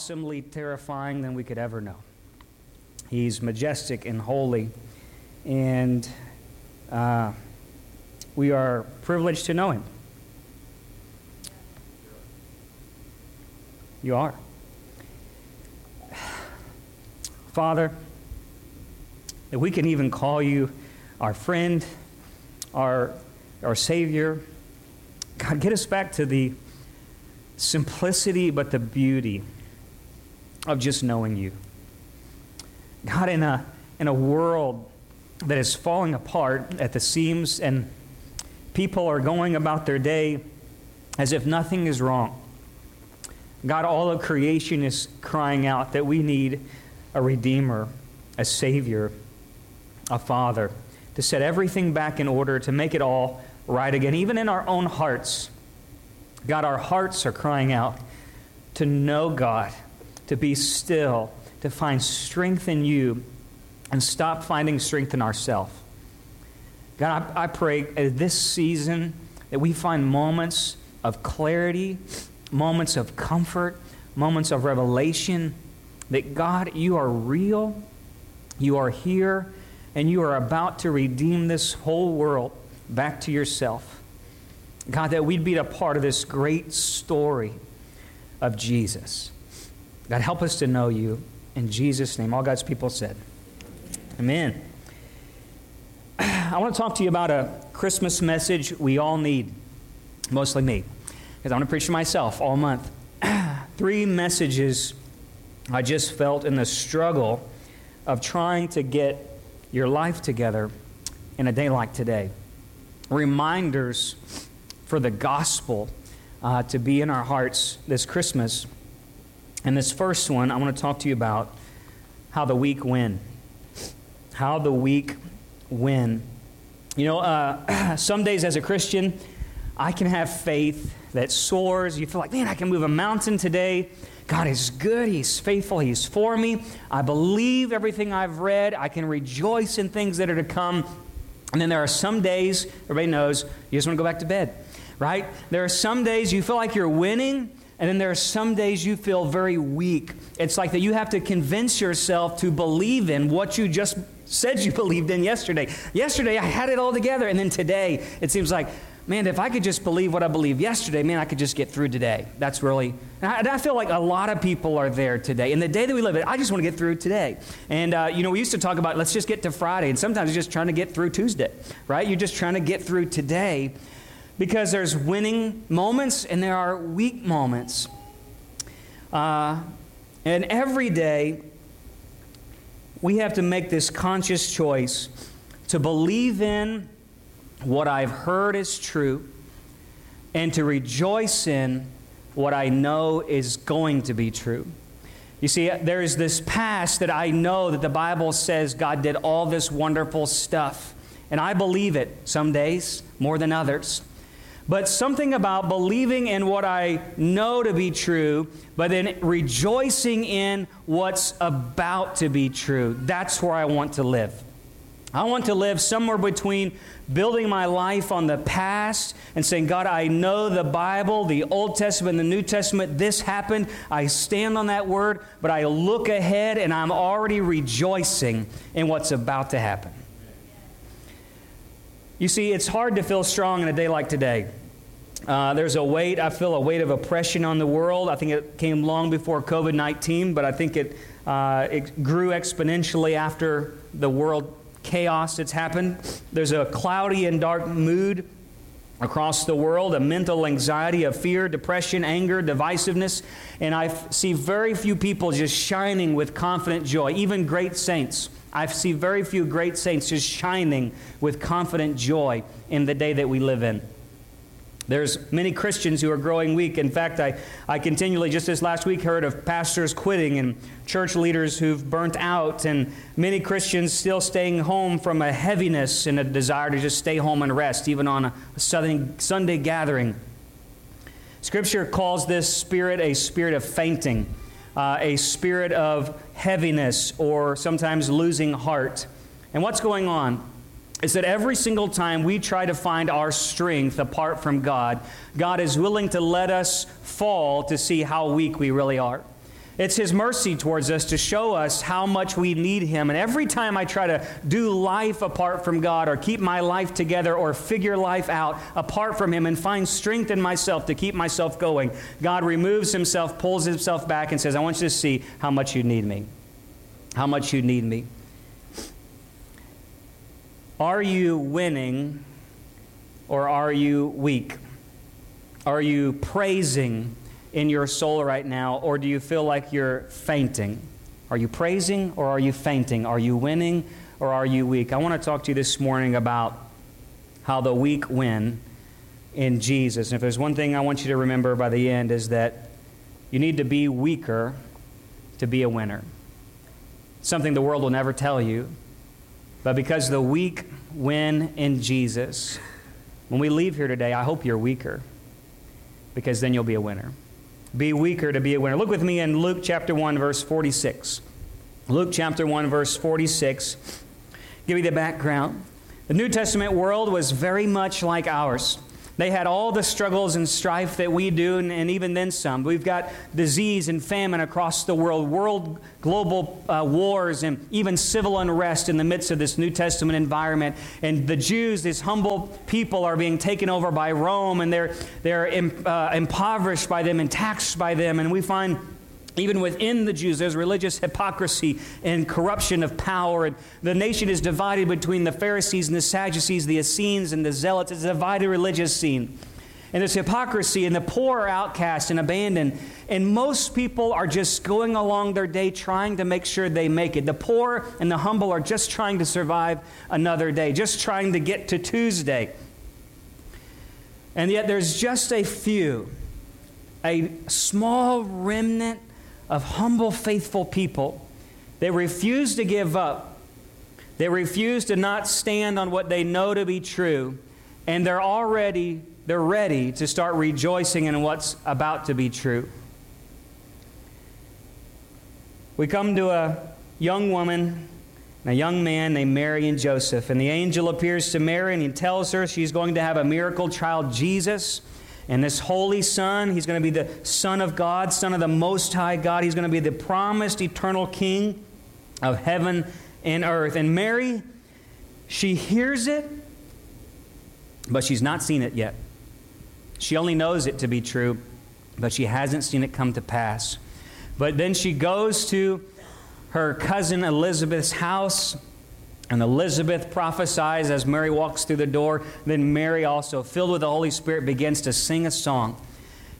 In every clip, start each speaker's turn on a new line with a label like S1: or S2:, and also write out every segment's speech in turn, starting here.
S1: awesomely terrifying than we could ever know. He's majestic and holy, and uh, we are privileged to know him. You are. Father, that we can even call you our friend, our, our Savior. God, get us back to the simplicity but the beauty of just knowing you. God, in a, in a world that is falling apart at the seams and people are going about their day as if nothing is wrong. God, all of creation is crying out that we need a Redeemer, a Savior, a Father, to set everything back in order, to make it all right again, even in our own hearts. God, our hearts are crying out to know God, to be still, to find strength in you, and stop finding strength in ourselves. God, I, I pray this season that we find moments of clarity, moments of comfort, moments of revelation that God, you are real, you are here, and you are about to redeem this whole world back to yourself. God, that we'd be a part of this great story of Jesus. God, help us to know you. In Jesus' name, all God's people said, Amen. I want to talk to you about a Christmas message we all need, mostly me, because I want to preach to myself all month. Three messages I just felt in the struggle of trying to get your life together in a day like today. Reminders for the gospel uh, to be in our hearts this Christmas. And this first one, I want to talk to you about how the weak win. How the weak win. You know, uh, some days as a Christian, I can have faith that soars. You feel like, man, I can move a mountain today. God is good. He's faithful. He's for me. I believe everything I've read. I can rejoice in things that are to come. And then there are some days, everybody knows, you just want to go back to bed, right? There are some days you feel like you're winning, and then there are some days you feel very weak. It's like that you have to convince yourself to believe in what you just said you believed in yesterday. Yesterday, I had it all together, and then today, it seems like, man, if I could just believe what I believed yesterday, man, I could just get through today. That's really, and I, and I feel like a lot of people are there today. In the day that we live in, I just want to get through today. And, uh, you know, we used to talk about let's just get to Friday, and sometimes you're just trying to get through Tuesday, right? You're just trying to get through today because there's winning moments and there are weak moments. Uh, and every day, we have to make this conscious choice to believe in what I've heard is true and to rejoice in what I know is going to be true. You see, there is this past that I know that the Bible says God did all this wonderful stuff. And I believe it some days more than others. But something about believing in what I know to be true, but then rejoicing in what's about to be true. That's where I want to live. I want to live somewhere between building my life on the past and saying, God, I know the Bible, the Old Testament, the New Testament, this happened. I stand on that word, but I look ahead and I'm already rejoicing in what's about to happen. You see, it's hard to feel strong in a day like today. Uh, there's a weight, I feel a weight of oppression on the world. I think it came long before COVID 19, but I think it, uh, it grew exponentially after the world chaos that's happened. There's a cloudy and dark mood across the world, a mental anxiety of fear, depression, anger, divisiveness, and I see very few people just shining with confident joy, even great saints. I see very few great saints just shining with confident joy in the day that we live in. There's many Christians who are growing weak. In fact, I, I continually, just this last week, heard of pastors quitting and church leaders who've burnt out, and many Christians still staying home from a heaviness and a desire to just stay home and rest, even on a Sunday gathering. Scripture calls this spirit a spirit of fainting, uh, a spirit of heaviness, or sometimes losing heart. And what's going on? Is that every single time we try to find our strength apart from God, God is willing to let us fall to see how weak we really are. It's His mercy towards us to show us how much we need Him. And every time I try to do life apart from God or keep my life together or figure life out apart from Him and find strength in myself to keep myself going, God removes Himself, pulls Himself back, and says, I want you to see how much you need me. How much you need me. Are you winning or are you weak? Are you praising in your soul right now, or do you feel like you're fainting? Are you praising or are you fainting? Are you winning or are you weak? I want to talk to you this morning about how the weak win in Jesus. And if there's one thing I want you to remember by the end is that you need to be weaker to be a winner. Something the world will never tell you. But because the weak win in Jesus, when we leave here today, I hope you're weaker because then you'll be a winner. Be weaker to be a winner. Look with me in Luke chapter 1, verse 46. Luke chapter 1, verse 46. Give you the background. The New Testament world was very much like ours. They had all the struggles and strife that we do, and, and even then some. We've got disease and famine across the world, world global uh, wars, and even civil unrest in the midst of this New Testament environment. And the Jews, these humble people, are being taken over by Rome, and they're, they're uh, impoverished by them and taxed by them. And we find even within the Jews, there's religious hypocrisy and corruption of power. And the nation is divided between the Pharisees and the Sadducees, the Essenes and the Zealots. It's a divided religious scene. And there's hypocrisy, and the poor are outcast and abandoned. And most people are just going along their day trying to make sure they make it. The poor and the humble are just trying to survive another day, just trying to get to Tuesday. And yet there's just a few, a small remnant of humble, faithful people. They refuse to give up. They refuse to not stand on what they know to be true. And they're already, they're ready to start rejoicing in what's about to be true. We come to a young woman and a young man named Mary and Joseph. And the angel appears to Mary and he tells her she's going to have a miracle child, Jesus. And this holy Son, he's going to be the Son of God, Son of the Most High God. He's going to be the promised eternal King of heaven and earth. And Mary, she hears it, but she's not seen it yet. She only knows it to be true, but she hasn't seen it come to pass. But then she goes to her cousin Elizabeth's house and Elizabeth prophesies as Mary walks through the door. Then Mary, also filled with the Holy Spirit, begins to sing a song.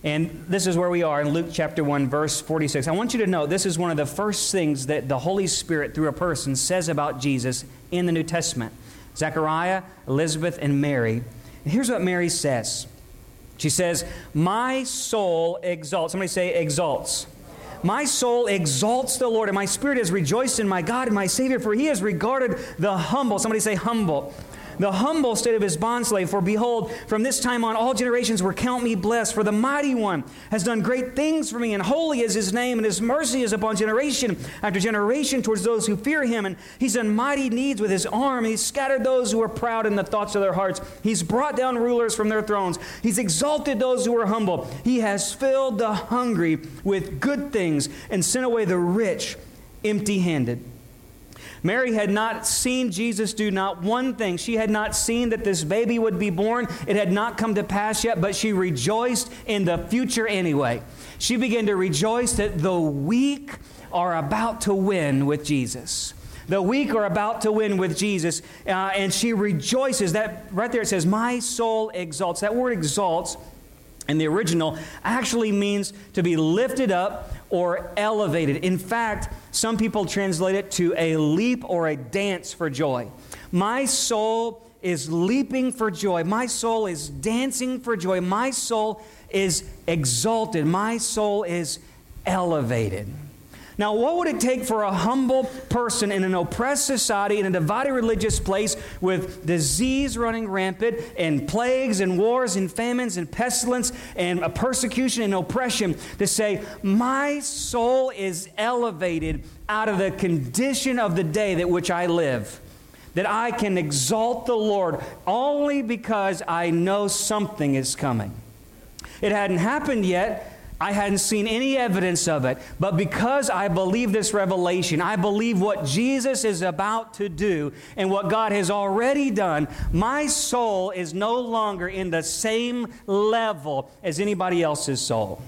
S1: And this is where we are in Luke chapter 1, verse 46. I want you to know this is one of the first things that the Holy Spirit, through a person, says about Jesus in the New Testament. Zechariah, Elizabeth, and Mary. And here's what Mary says She says, My soul exalts. Somebody say, exalts. My soul exalts the Lord, and my spirit is rejoiced in my God and my Savior, for he has regarded the humble. Somebody say, humble the humble state of his bondslave. For behold, from this time on, all generations will count me blessed. For the mighty one has done great things for me, and holy is his name, and his mercy is upon generation after generation towards those who fear him. And he's done mighty deeds with his arm. He's scattered those who are proud in the thoughts of their hearts. He's brought down rulers from their thrones. He's exalted those who are humble. He has filled the hungry with good things and sent away the rich empty handed. Mary had not seen Jesus do not one thing. She had not seen that this baby would be born. It had not come to pass yet, but she rejoiced in the future anyway. She began to rejoice that the weak are about to win with Jesus. The weak are about to win with Jesus, uh, and she rejoices. That right there it says, "My soul exalts." That word "exalts" in the original actually means to be lifted up or elevated. In fact, some people translate it to a leap or a dance for joy. My soul is leaping for joy. My soul is dancing for joy. My soul is exalted. My soul is elevated. Now, what would it take for a humble person in an oppressed society, in a divided religious place with disease running rampant, and plagues and wars and famines and pestilence and persecution and oppression to say, My soul is elevated out of the condition of the day that which I live? That I can exalt the Lord only because I know something is coming. It hadn't happened yet, I hadn't seen any evidence of it. But because I believe this revelation, I believe what Jesus is about to do and what God has already done, my soul is no longer in the same level as anybody else's soul.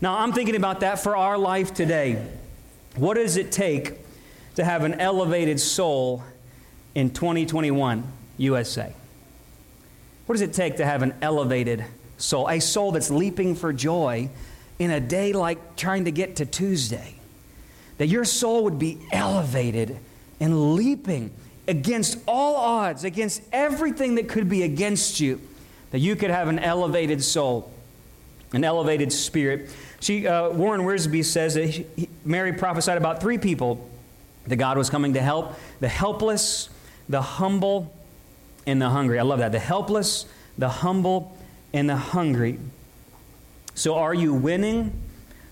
S1: Now, I'm thinking about that for our life today. What does it take to have an elevated soul in 2021 USA? What does it take to have an elevated soul, a soul that's leaping for joy in a day like trying to get to Tuesday. That your soul would be elevated and leaping against all odds, against everything that could be against you, that you could have an elevated soul, an elevated spirit. She, uh, Warren Wiersbe says that he, Mary prophesied about three people that God was coming to help the helpless, the humble, and the hungry. I love that. The helpless, the humble, and the hungry. So, are you winning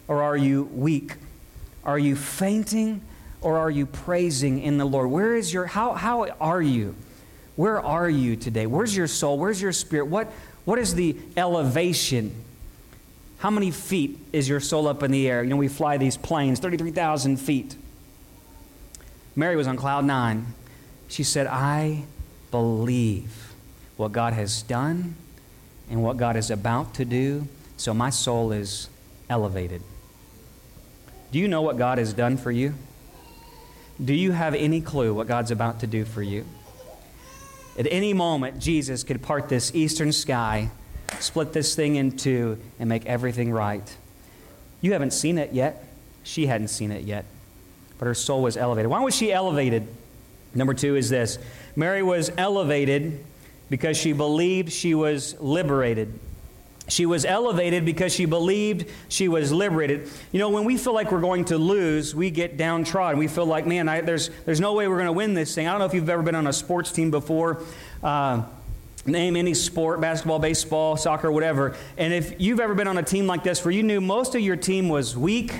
S1: or are you weak? Are you fainting or are you praising in the Lord? Where is your, how, how are you? Where are you today? Where's your soul? Where's your spirit? What, what is the elevation? How many feet is your soul up in the air? You know, we fly these planes, 33,000 feet. Mary was on cloud nine. She said, I believe what God has done and what God is about to do, so my soul is elevated. Do you know what God has done for you? Do you have any clue what God's about to do for you? At any moment, Jesus could part this eastern sky, split this thing in two, and make everything right. You haven't seen it yet. She hadn't seen it yet. But her soul was elevated. Why was she elevated? Number two is this Mary was elevated because she believed she was liberated. She was elevated because she believed she was liberated. You know, when we feel like we're going to lose, we get downtrodden. We feel like, man, I, there's, there's no way we're going to win this thing. I don't know if you've ever been on a sports team before. Uh, name any sport basketball, baseball, soccer, whatever. And if you've ever been on a team like this where you knew most of your team was weak,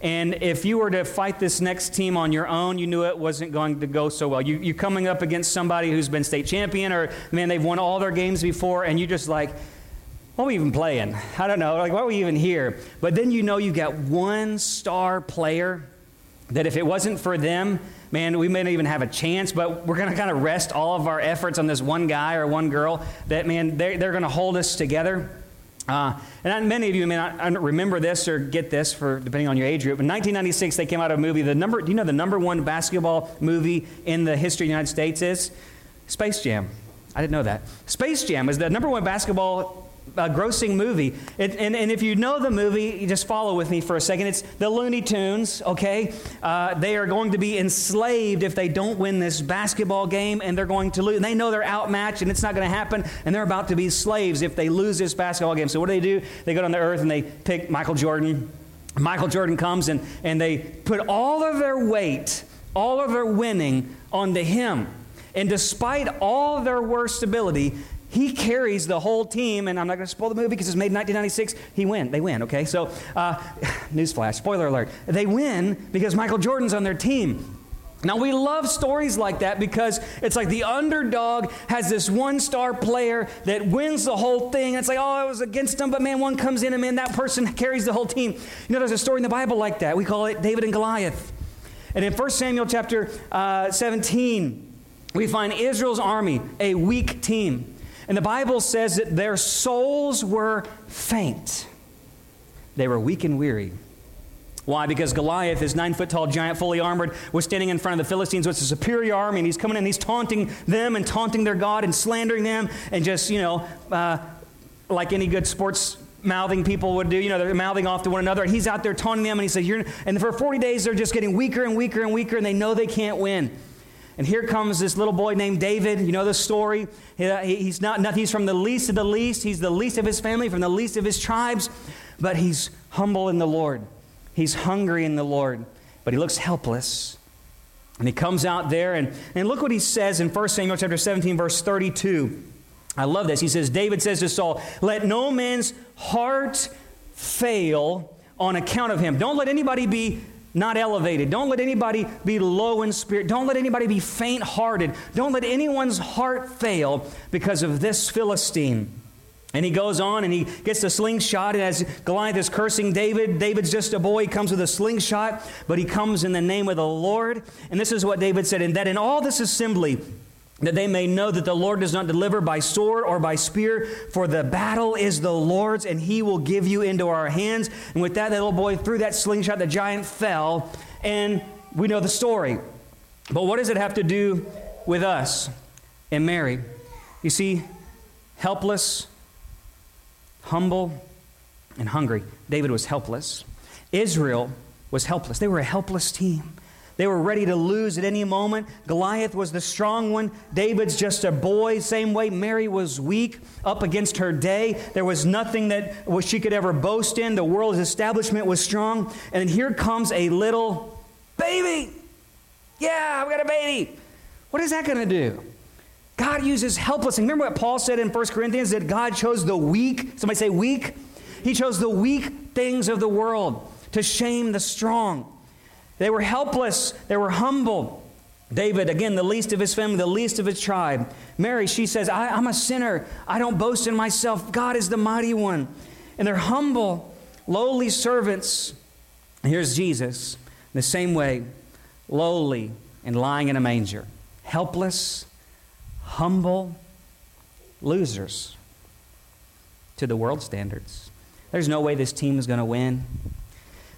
S1: and if you were to fight this next team on your own, you knew it wasn't going to go so well. You, you're coming up against somebody who's been state champion, or man, they've won all their games before, and you're just like, what are we even playing? I don't know. Like, why are we even here? But then you know you got one star player that if it wasn't for them, man, we may not even have a chance, but we're going to kind of rest all of our efforts on this one guy or one girl that, man, they're, they're going to hold us together. Uh, and many of you may not remember this or get this for depending on your age group. In 1996, they came out of a movie. The number, do you know the number one basketball movie in the history of the United States is Space Jam? I didn't know that. Space Jam is the number one basketball uh, grossing movie. It, and, and if you know the movie, just follow with me for a second. It's the Looney Tunes, okay? Uh, they are going to be enslaved if they don't win this basketball game, and they're going to lose. They know they're outmatched, and it's not going to happen, and they're about to be slaves if they lose this basketball game. So what do they do? They go down to earth and they pick Michael Jordan. Michael Jordan comes and, and they put all of their weight, all of their winning onto him. And despite all their worst ability, he carries the whole team, and I'm not going to spoil the movie because it's made in 1996. He win. They win, okay? So, uh, newsflash, spoiler alert. They win because Michael Jordan's on their team. Now, we love stories like that because it's like the underdog has this one star player that wins the whole thing. It's like, oh, I was against him, but man, one comes in and man, that person carries the whole team. You know, there's a story in the Bible like that. We call it David and Goliath. And in 1 Samuel chapter uh, 17, we find Israel's army, a weak team. And the Bible says that their souls were faint. They were weak and weary. Why? Because Goliath, this nine foot tall giant, fully armored, was standing in front of the Philistines with a superior army, and he's coming in, he's taunting them and taunting their God and slandering them, and just, you know, uh, like any good sports mouthing people would do, you know, they're mouthing off to one another, and he's out there taunting them, and he says, You're, and for 40 days, they're just getting weaker and weaker and weaker, and they know they can't win. And here comes this little boy named David. You know the story. he's not nothing. He's from the least of the least. He's the least of his family, from the least of his tribes. But he's humble in the Lord. He's hungry in the Lord. But he looks helpless. And he comes out there, and, and look what he says in 1 Samuel chapter 17, verse 32. I love this. He says, David says to Saul, Let no man's heart fail on account of him. Don't let anybody be not elevated. Don't let anybody be low in spirit. Don't let anybody be faint hearted. Don't let anyone's heart fail because of this Philistine. And he goes on and he gets the slingshot. And as Goliath is cursing David, David's just a boy. He comes with a slingshot, but he comes in the name of the Lord. And this is what David said And that in all this assembly, that they may know that the Lord does not deliver by sword or by spear, for the battle is the Lord's, and he will give you into our hands. And with that, that little boy threw that slingshot, the giant fell, and we know the story. But what does it have to do with us and Mary? You see, helpless, humble, and hungry. David was helpless. Israel was helpless. They were a helpless team. They were ready to lose at any moment. Goliath was the strong one. David's just a boy. Same way Mary was weak up against her day. There was nothing that she could ever boast in. The world's establishment was strong. And here comes a little baby. Yeah, we got a baby. What is that going to do? God uses helpless. And remember what Paul said in 1 Corinthians that God chose the weak. Somebody say weak. He chose the weak things of the world to shame the strong. They were helpless, they were humble. David, again, the least of his family, the least of his tribe. Mary, she says, I, am a sinner. I don't boast in myself. God is the mighty one. And they're humble, lowly servants. Here's Jesus, the same way, lowly and lying in a manger. Helpless, humble, losers to the world standards. There's no way this team is going to win.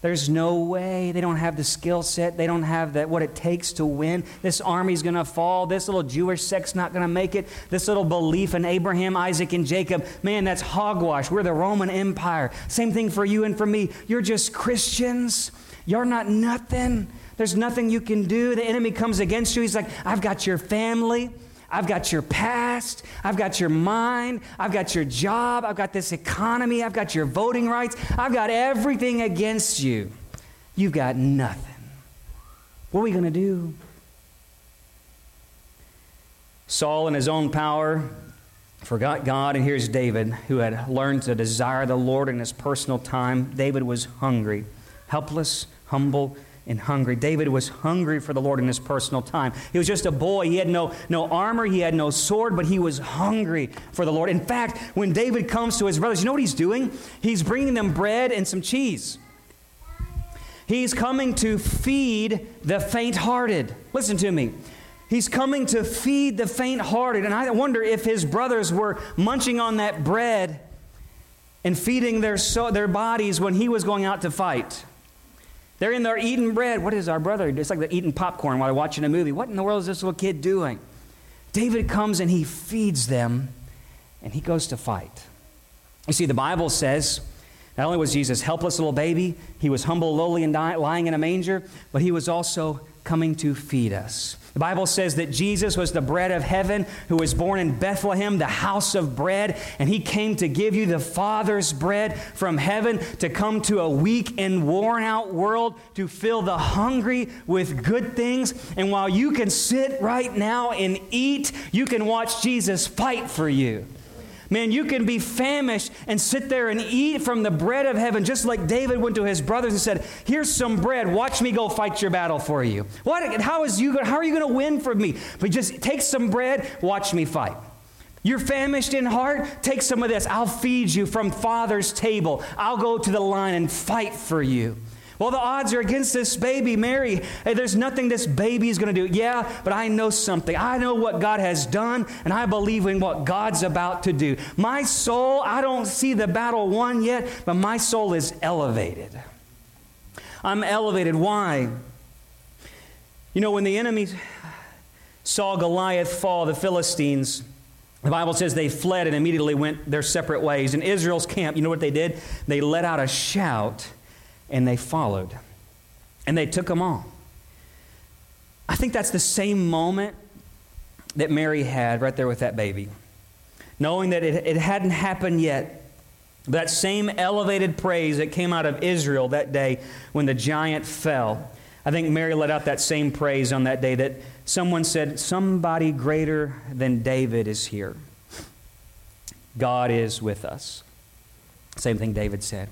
S1: There's no way. They don't have the skill set. They don't have that, what it takes to win. This army's going to fall. This little Jewish sect's not going to make it. This little belief in Abraham, Isaac, and Jacob, man, that's hogwash. We're the Roman Empire. Same thing for you and for me. You're just Christians. You're not nothing. There's nothing you can do. The enemy comes against you. He's like, I've got your family. I've got your past. I've got your mind. I've got your job. I've got this economy. I've got your voting rights. I've got everything against you. You've got nothing. What are we going to do? Saul, in his own power, forgot God, and here's David, who had learned to desire the Lord in his personal time. David was hungry, helpless, humble, and hungry. David was hungry for the Lord in his personal time. He was just a boy. He had no, no armor, he had no sword, but he was hungry for the Lord. In fact, when David comes to his brothers, you know what he's doing? He's bringing them bread and some cheese. He's coming to feed the faint hearted. Listen to me. He's coming to feed the faint hearted. And I wonder if his brothers were munching on that bread and feeding their, so, their bodies when he was going out to fight. They're in there eating bread. What is our brother? It's like they're eating popcorn while they're watching a movie. What in the world is this little kid doing? David comes and he feeds them and he goes to fight. You see, the Bible says not only was Jesus helpless little baby, he was humble, lowly, and lying in a manger, but he was also coming to feed us. The Bible says that Jesus was the bread of heaven who was born in Bethlehem, the house of bread, and he came to give you the Father's bread from heaven to come to a weak and worn out world to fill the hungry with good things. And while you can sit right now and eat, you can watch Jesus fight for you. Man, you can be famished and sit there and eat from the bread of heaven, just like David went to his brothers and said, Here's some bread. Watch me go fight your battle for you. What, how, is you, how are you going to win for me? But just take some bread, watch me fight. You're famished in heart? Take some of this. I'll feed you from Father's table. I'll go to the line and fight for you. Well, the odds are against this baby, Mary. Hey, there's nothing this baby is going to do. Yeah, but I know something. I know what God has done, and I believe in what God's about to do. My soul, I don't see the battle won yet, but my soul is elevated. I'm elevated. Why? You know, when the enemy saw Goliath fall, the Philistines, the Bible says they fled and immediately went their separate ways. In Israel's camp, you know what they did? They let out a shout and they followed. And they took them all. I think that's the same moment that Mary had right there with that baby. Knowing that it, it hadn't happened yet. That same elevated praise that came out of Israel that day when the giant fell. I think Mary let out that same praise on that day that someone said, Somebody greater than David is here. God is with us. Same thing David said.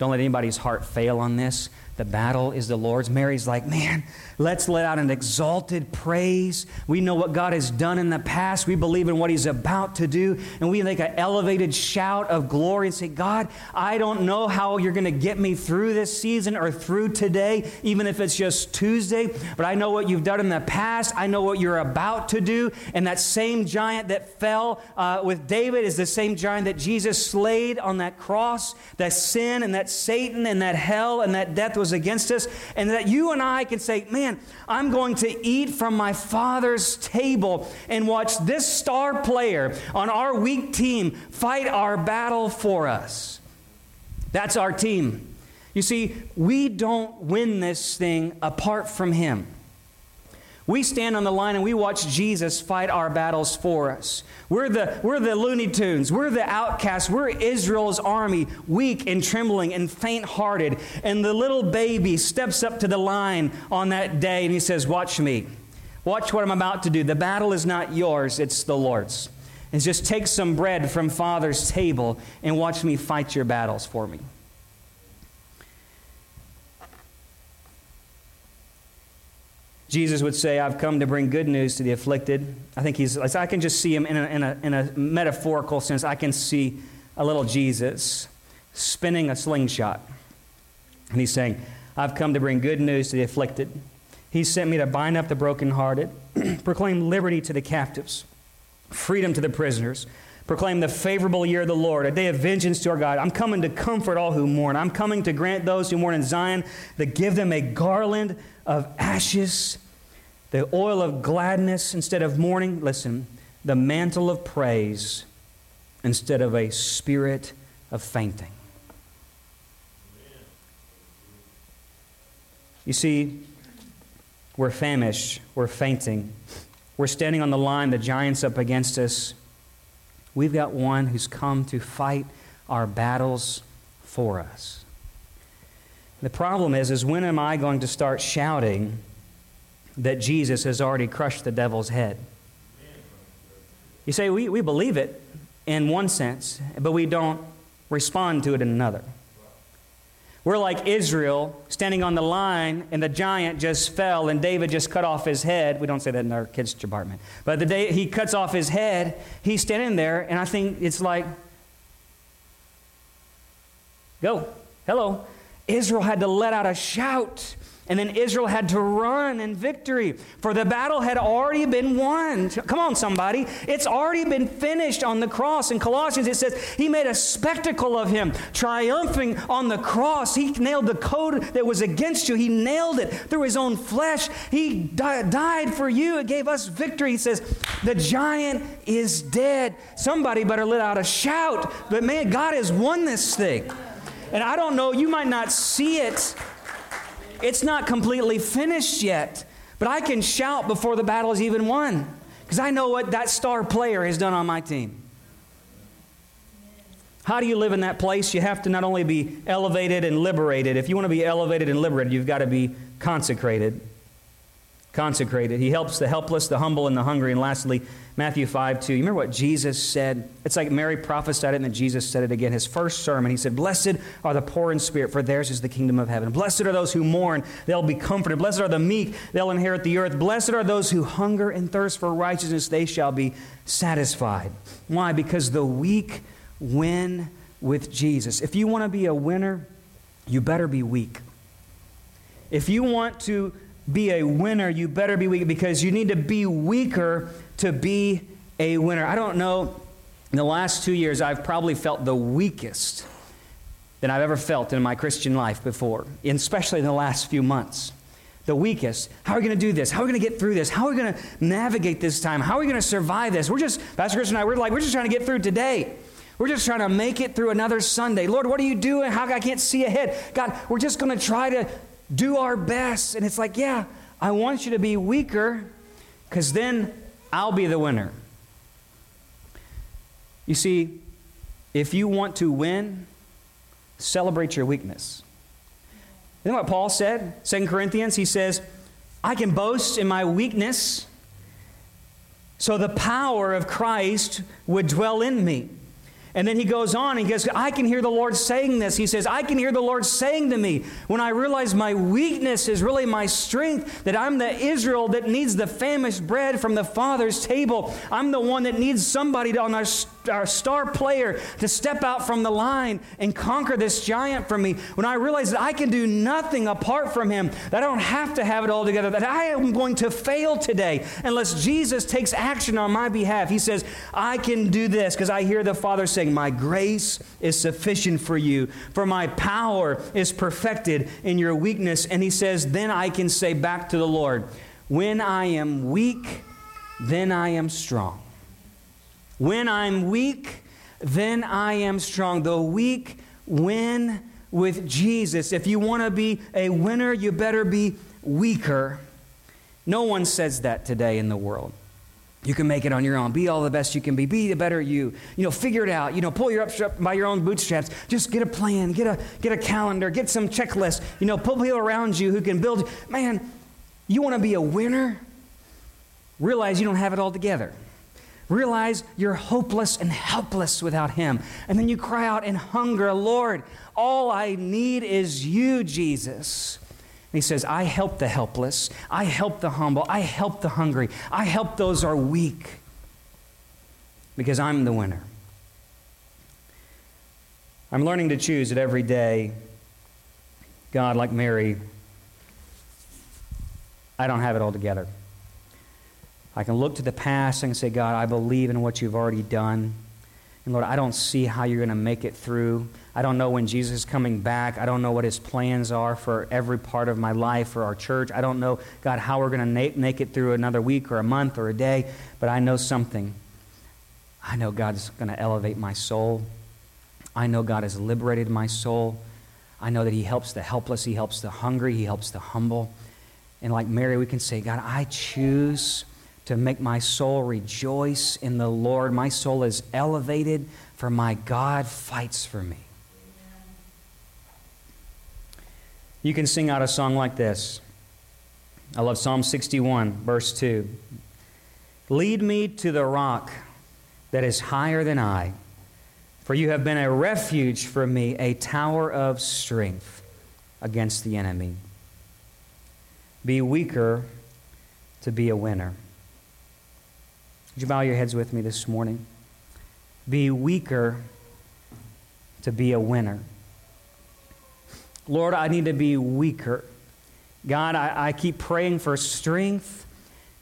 S1: Don't let anybody's heart fail on this. The battle is the Lord's. Mary's like, man, let's let out an exalted praise. We know what God has done in the past. We believe in what He's about to do. And we make an elevated shout of glory and say, God, I don't know how you're going to get me through this season or through today, even if it's just Tuesday, but I know what you've done in the past. I know what you're about to do. And that same giant that fell uh, with David is the same giant that Jesus slayed on that cross. That sin and that Satan and that hell and that death was against us, and that you and I can say, Man, I'm going to eat from my Father's table and watch this star player on our weak team fight our battle for us. That's our team. You see, we don't win this thing apart from Him. We stand on the line and we watch Jesus fight our battles for us. We're the, we're the Looney Tunes. We're the outcasts. We're Israel's army, weak and trembling and faint hearted. And the little baby steps up to the line on that day and he says, Watch me. Watch what I'm about to do. The battle is not yours, it's the Lord's. And just take some bread from Father's table and watch me fight your battles for me. Jesus would say, I've come to bring good news to the afflicted. I think he's, I can just see him in a, in a, in a metaphorical sense. I can see a little Jesus spinning a slingshot. And he's saying, I've come to bring good news to the afflicted. He sent me to bind up the brokenhearted, proclaim liberty to the captives, freedom to the prisoners, proclaim the favorable year of the Lord, a day of vengeance to our God. I'm coming to comfort all who mourn. I'm coming to grant those who mourn in Zion, to give them a garland of ashes, the oil of gladness instead of mourning. Listen, the mantle of praise instead of a spirit of fainting. You see, we're famished, we're fainting, we're standing on the line, the giant's up against us. We've got one who's come to fight our battles for us. The problem is, is when am I going to start shouting that Jesus has already crushed the devil's head? You say, we, we believe it in one sense, but we don't respond to it in another. We're like Israel standing on the line, and the giant just fell, and David just cut off his head. We don't say that in our kids' department. But the day he cuts off his head, he's standing there, and I think it's like, go, hello. Israel had to let out a shout. And then Israel had to run in victory, for the battle had already been won. Come on, somebody. It's already been finished on the cross. In Colossians, it says, He made a spectacle of him, triumphing on the cross. He nailed the code that was against you, He nailed it through His own flesh. He di- died for you. It gave us victory. He says, The giant is dead. Somebody better let out a shout. But man, God has won this thing. And I don't know, you might not see it. It's not completely finished yet. But I can shout before the battle is even won because I know what that star player has done on my team. How do you live in that place? You have to not only be elevated and liberated. If you want to be elevated and liberated, you've got to be consecrated consecrated. He helps the helpless, the humble, and the hungry. And lastly, Matthew 5 2. You remember what Jesus said? It's like Mary prophesied it, and then Jesus said it again. His first sermon, he said, Blessed are the poor in spirit, for theirs is the kingdom of heaven. Blessed are those who mourn, they'll be comforted. Blessed are the meek, they'll inherit the earth. Blessed are those who hunger and thirst for righteousness, they shall be satisfied. Why? Because the weak win with Jesus. If you want to be a winner, you better be weak. If you want to be a winner, you better be weak because you need to be weaker to be a winner. I don't know, in the last two years, I've probably felt the weakest than I've ever felt in my Christian life before, especially in the last few months. The weakest. How are we going to do this? How are we going to get through this? How are we going to navigate this time? How are we going to survive this? We're just, Pastor Chris and I, we're like, we're just trying to get through today. We're just trying to make it through another Sunday. Lord, what are you doing? How I can't see ahead. God, we're just going to try to do our best. And it's like, yeah, I want you to be weaker because then I'll be the winner. You see, if you want to win, celebrate your weakness. Know what Paul said? Second Corinthians, he says, I can boast in my weakness so the power of Christ would dwell in me. And then he goes on, he goes, I can hear the Lord saying this. He says, I can hear the Lord saying to me, when I realize my weakness is really my strength, that I'm the Israel that needs the famished bread from the Father's table. I'm the one that needs somebody on our, our star player to step out from the line and conquer this giant for me. When I realize that I can do nothing apart from him, that I don't have to have it all together, that I am going to fail today unless Jesus takes action on my behalf. He says, I can do this because I hear the Father saying, My grace is sufficient for you, for my power is perfected in your weakness. And he says, Then I can say back to the Lord, When I am weak, then I am strong. When I'm weak, then I am strong. The weak win with Jesus. If you want to be a winner, you better be weaker. No one says that today in the world. You can make it on your own. Be all the best you can be. Be the better you. You know, figure it out. You know, pull your up by your own bootstraps. Just get a plan. Get a get a calendar. Get some checklists. You know, pull people around you who can build. Man, you want to be a winner? Realize you don't have it all together. Realize you're hopeless and helpless without Him. And then you cry out in hunger, Lord, all I need is you, Jesus he says, I help the helpless, I help the humble, I help the hungry, I help those are weak because I'm the winner. I'm learning to choose it every day. God, like Mary, I don't have it all together. I can look to the past and say, God, I believe in what you've already done. And Lord, I don't see how you're going to make it through. I don't know when Jesus is coming back. I don't know what his plans are for every part of my life, for our church. I don't know, God, how we're going to make it through another week or a month or a day, but I know something. I know God's going to elevate my soul. I know God has liberated my soul. I know that He helps the helpless, He helps the hungry, He helps the humble. And like Mary, we can say, God, I choose to make my soul rejoice in the Lord. My soul is elevated, for my God fights for me. You can sing out a song like this. I love Psalm 61, verse 2. Lead me to the rock that is higher than I, for you have been a refuge for me, a tower of strength against the enemy. Be weaker to be a winner. Would you bow your heads with me this morning? Be weaker to be a winner. Lord, I need to be weaker. God, I, I keep praying for strength.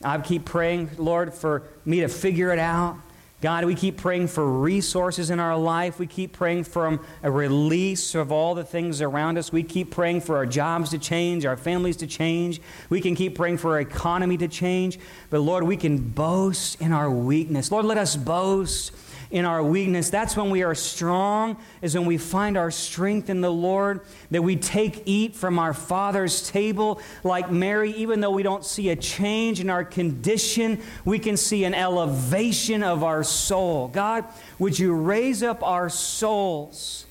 S1: I keep praying, Lord, for me to figure it out. God, we keep praying for resources in our life. We keep praying for a release of all the things around us. We keep praying for our jobs to change, our families to change. We can keep praying for our economy to change. But Lord, we can boast in our weakness. Lord, let us boast in our weakness. That's when we are strong, is when we find our strength in the Lord, that we take, eat from our Father's table. Like Mary, even though we don't see a change in our condition, we can see an elevation of our soul. God, would you raise up our souls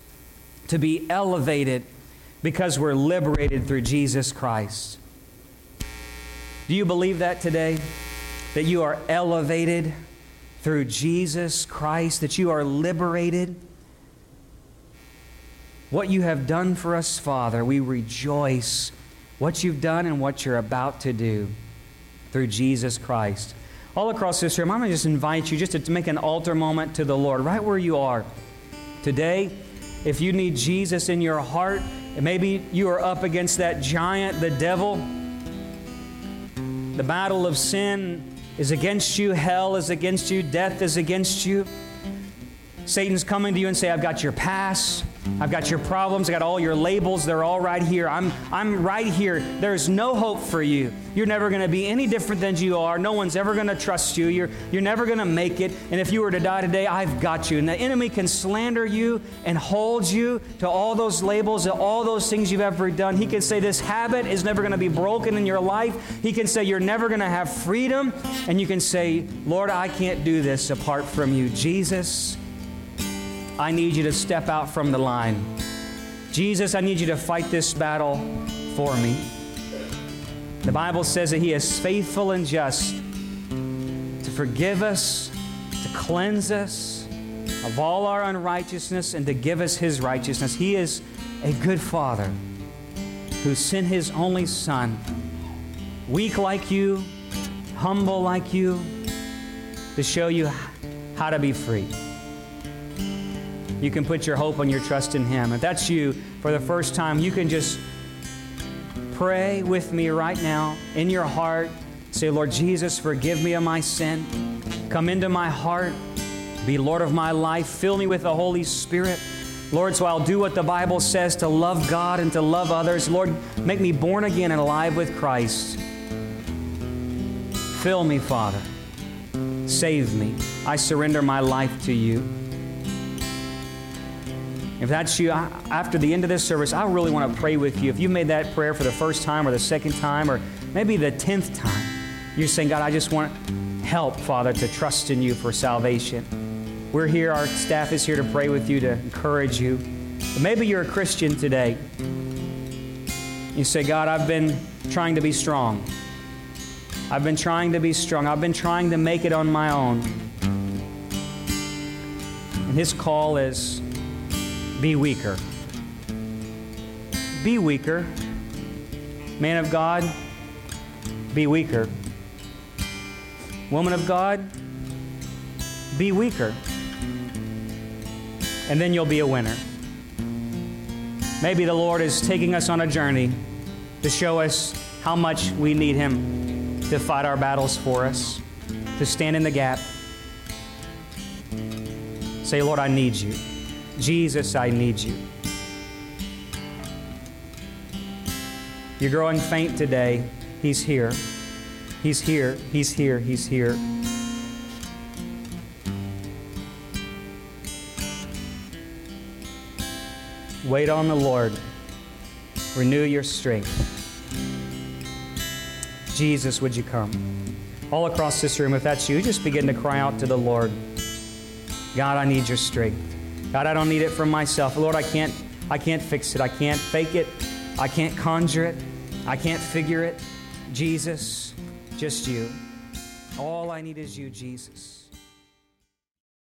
S1: to be elevated because we're liberated through Jesus Christ? Do you believe that today? That you are elevated? Through Jesus Christ, that you are liberated. What you have done for us, Father, we rejoice. What you've done and what you're about to do through Jesus Christ. All across this room, I'm going to just invite you just to make an altar moment to the Lord, right where you are. Today, if you need Jesus in your heart, maybe you are up against that giant, the devil, the battle of sin, is against you, hell is against you, death is against you. Satan's coming to you and say, I've got your past, I've got your problems, I got all your labels, they're all right here. I'm, I'm right here. There's no hope for you. You're never going to be any different than you are. No one's ever going to trust you. You're, you're never going to make it. And if you were to die today, I've got you. And the enemy can slander you and hold you to all those labels, to all those things you've ever done. He can say this habit is never going to be broken in your life. He can say you're never going to have freedom. And you can say, Lord, I can't do this apart from you. Jesus, I need you to step out from the line. Jesus, I need you to fight this battle for me. The Bible says that He is faithful and just to forgive us, to cleanse us of all our unrighteousness and to give us his righteousness. He is a good father who sent his only son, weak like you, humble like you, to show you how to be free. You can put your hope and your trust in him. If that's you for the first time, you can just pray with me right now in your heart. Say, Lord Jesus, forgive me of my sin. Come into my heart. Be Lord of my life. Fill me with the Holy Spirit. Lord, so I'll do what the Bible says to love God and to love others. Lord, make me born again and alive with Christ. Fill me, Father. Save me. I surrender my life to you. If that's you, after the end of this service, I really want to pray with you. If you made that prayer for the first time or the second time or maybe the tenth time, you're saying, God, I just want help, Father, to trust in you for salvation. We're here, our staff is here to pray with you, to encourage you. But maybe you're a Christian today. You say, God, I've been trying to be strong. I've been trying to be strong. I've been trying to make it on my own. And his call is be weaker. Be weaker. Man of God, be weaker. Woman of God, be weaker. And then you'll be a winner. Maybe the Lord is taking us on a journey to show us how much we need Him to fight our battles for us, to stand in the gap. Say, Lord, I need you. Jesus, I need you. You're growing faint today. He's here. He's here. He's here. He's here. Wait on the Lord. Renew your strength. Jesus, would you come? All across this room, if that's you, just begin to cry out to the Lord. God, I need your strength. God, I don't need it from myself. Lord, I can't I can't fix it. I can't fake it. I can't conjure it. I can't figure it. Jesus, just you. All I need is you, Jesus.